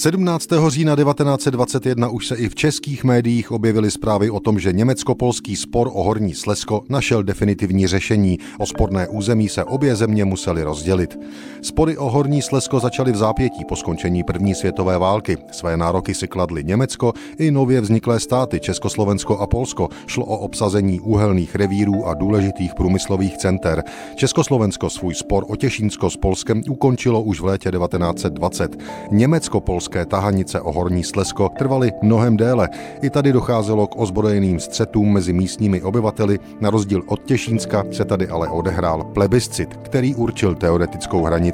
17. října 1921 už se i v českých médiích objevily zprávy o tom, že německo-polský spor o Horní Slesko našel definitivní řešení. O sporné území se obě země musely rozdělit. Spory o Horní Slesko začaly v zápětí po skončení první světové války. Své nároky si kladly Německo i nově vzniklé státy Československo a Polsko. Šlo o obsazení úhelných revírů a důležitých průmyslových center. Československo svůj spor o Těšínsko s Polskem ukončilo už v létě 1920. Německo-Polsko polské tahanice o Horní Slesko trvaly mnohem déle. I tady docházelo k ozbrojeným střetům mezi místními obyvateli, na rozdíl od Těšínska se tady ale odehrál plebiscit, který určil teoretickou hranici.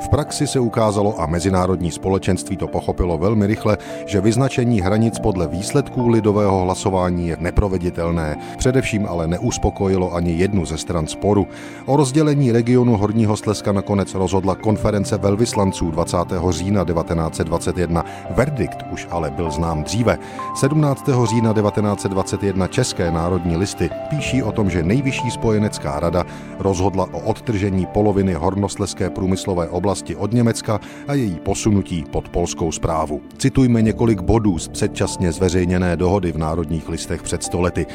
V praxi se ukázalo a mezinárodní společenství to pochopilo velmi rychle, že vyznačení hranic podle výsledků lidového hlasování je neproveditelné. Především ale neuspokojilo ani jednu ze stran sporu. O rozdělení regionu Horního Slezska nakonec rozhodla konference velvyslanců 20. října 1920 1921. Verdikt už ale byl znám dříve. 17. října 1921 České národní listy píší o tom, že nejvyšší spojenecká rada rozhodla o odtržení poloviny hornosleské průmyslové oblasti od Německa a její posunutí pod polskou zprávu. Citujme několik bodů z předčasně zveřejněné dohody v národních listech před stolety.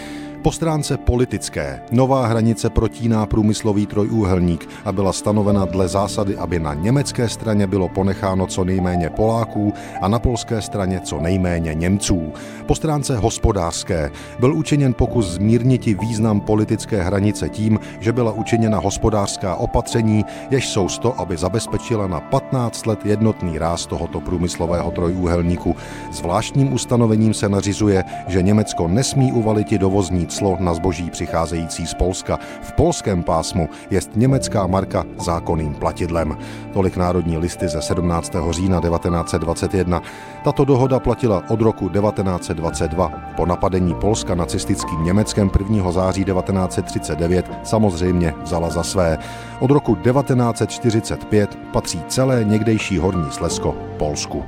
Po stránce politické nová hranice protíná průmyslový trojúhelník a byla stanovena dle zásady, aby na německé straně bylo ponecháno co nejméně Poláků a na polské straně co nejméně Němců. Po stránce hospodářské byl učiněn pokus zmírniti význam politické hranice tím, že byla učiněna hospodářská opatření, jež jsou z to, aby zabezpečila na 15 let jednotný ráz tohoto průmyslového trojúhelníku. Zvláštním ustanovením se nařizuje, že Německo nesmí uvalit dovozní clo na zboží přicházející z Polska. V polském pásmu je německá marka zákonným platidlem. Tolik národní listy ze 17. října 1921. Tato dohoda platila od roku 1922. Po napadení Polska nacistickým Německem 1. září 1939 samozřejmě vzala za své. Od roku 1945 patří celé někdejší Horní Slesko Polsku.